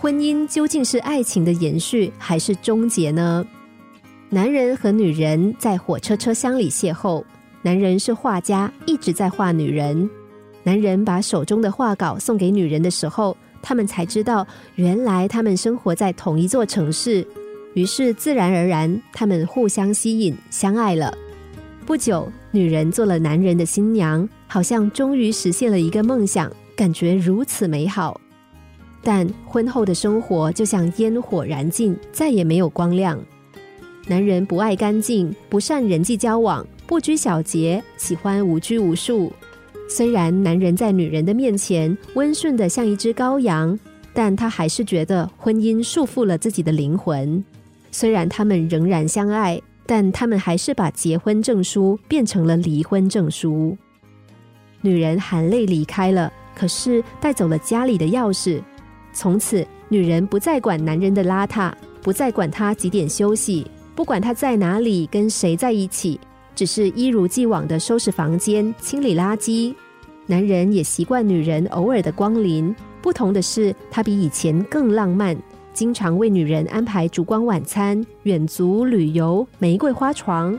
婚姻究竟是爱情的延续还是终结呢？男人和女人在火车车厢里邂逅，男人是画家，一直在画女人。男人把手中的画稿送给女人的时候，他们才知道，原来他们生活在同一座城市。于是自然而然，他们互相吸引，相爱了。不久，女人做了男人的新娘，好像终于实现了一个梦想，感觉如此美好。但婚后的生活就像烟火燃尽，再也没有光亮。男人不爱干净，不善人际交往，不拘小节，喜欢无拘无束。虽然男人在女人的面前温顺的像一只羔羊，但他还是觉得婚姻束缚了自己的灵魂。虽然他们仍然相爱，但他们还是把结婚证书变成了离婚证书。女人含泪离开了，可是带走了家里的钥匙。从此，女人不再管男人的邋遢，不再管他几点休息，不管他在哪里跟谁在一起，只是一如既往的收拾房间、清理垃圾。男人也习惯女人偶尔的光临，不同的是，他比以前更浪漫，经常为女人安排烛光晚餐、远足旅游、玫瑰花床。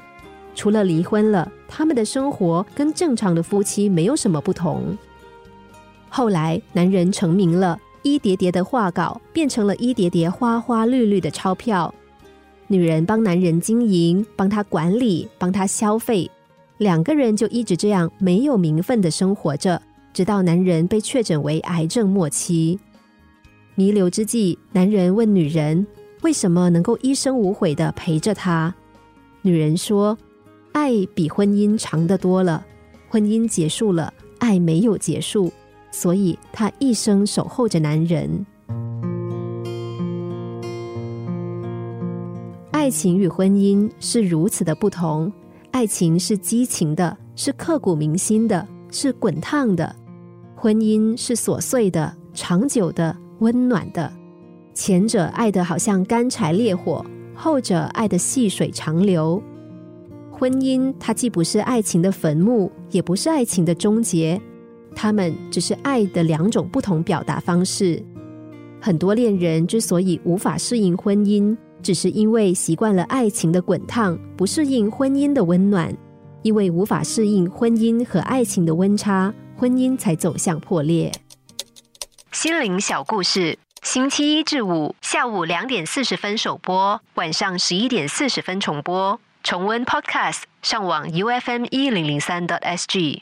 除了离婚了，他们的生活跟正常的夫妻没有什么不同。后来，男人成名了。一叠叠的画稿变成了一叠叠花花绿绿的钞票，女人帮男人经营，帮他管理，帮他消费，两个人就一直这样没有名分的生活着，直到男人被确诊为癌症末期。弥留之际，男人问女人：“为什么能够一生无悔的陪着他？”女人说：“爱比婚姻长得多了，婚姻结束了，爱没有结束。”所以，她一生守候着男人。爱情与婚姻是如此的不同。爱情是激情的，是刻骨铭心的，是滚烫的；婚姻是琐碎的、长久的、温暖的。前者爱的好像干柴烈火，后者爱的细水长流。婚姻它既不是爱情的坟墓，也不是爱情的终结。他们只是爱的两种不同表达方式。很多恋人之所以无法适应婚姻，只是因为习惯了爱情的滚烫，不适应婚姻的温暖。因为无法适应婚姻和爱情的温差，婚姻才走向破裂。心灵小故事，星期一至五下午两点四十分首播，晚上十一点四十分重播。重温 Podcast，上网 U F M 一零零三 t S G。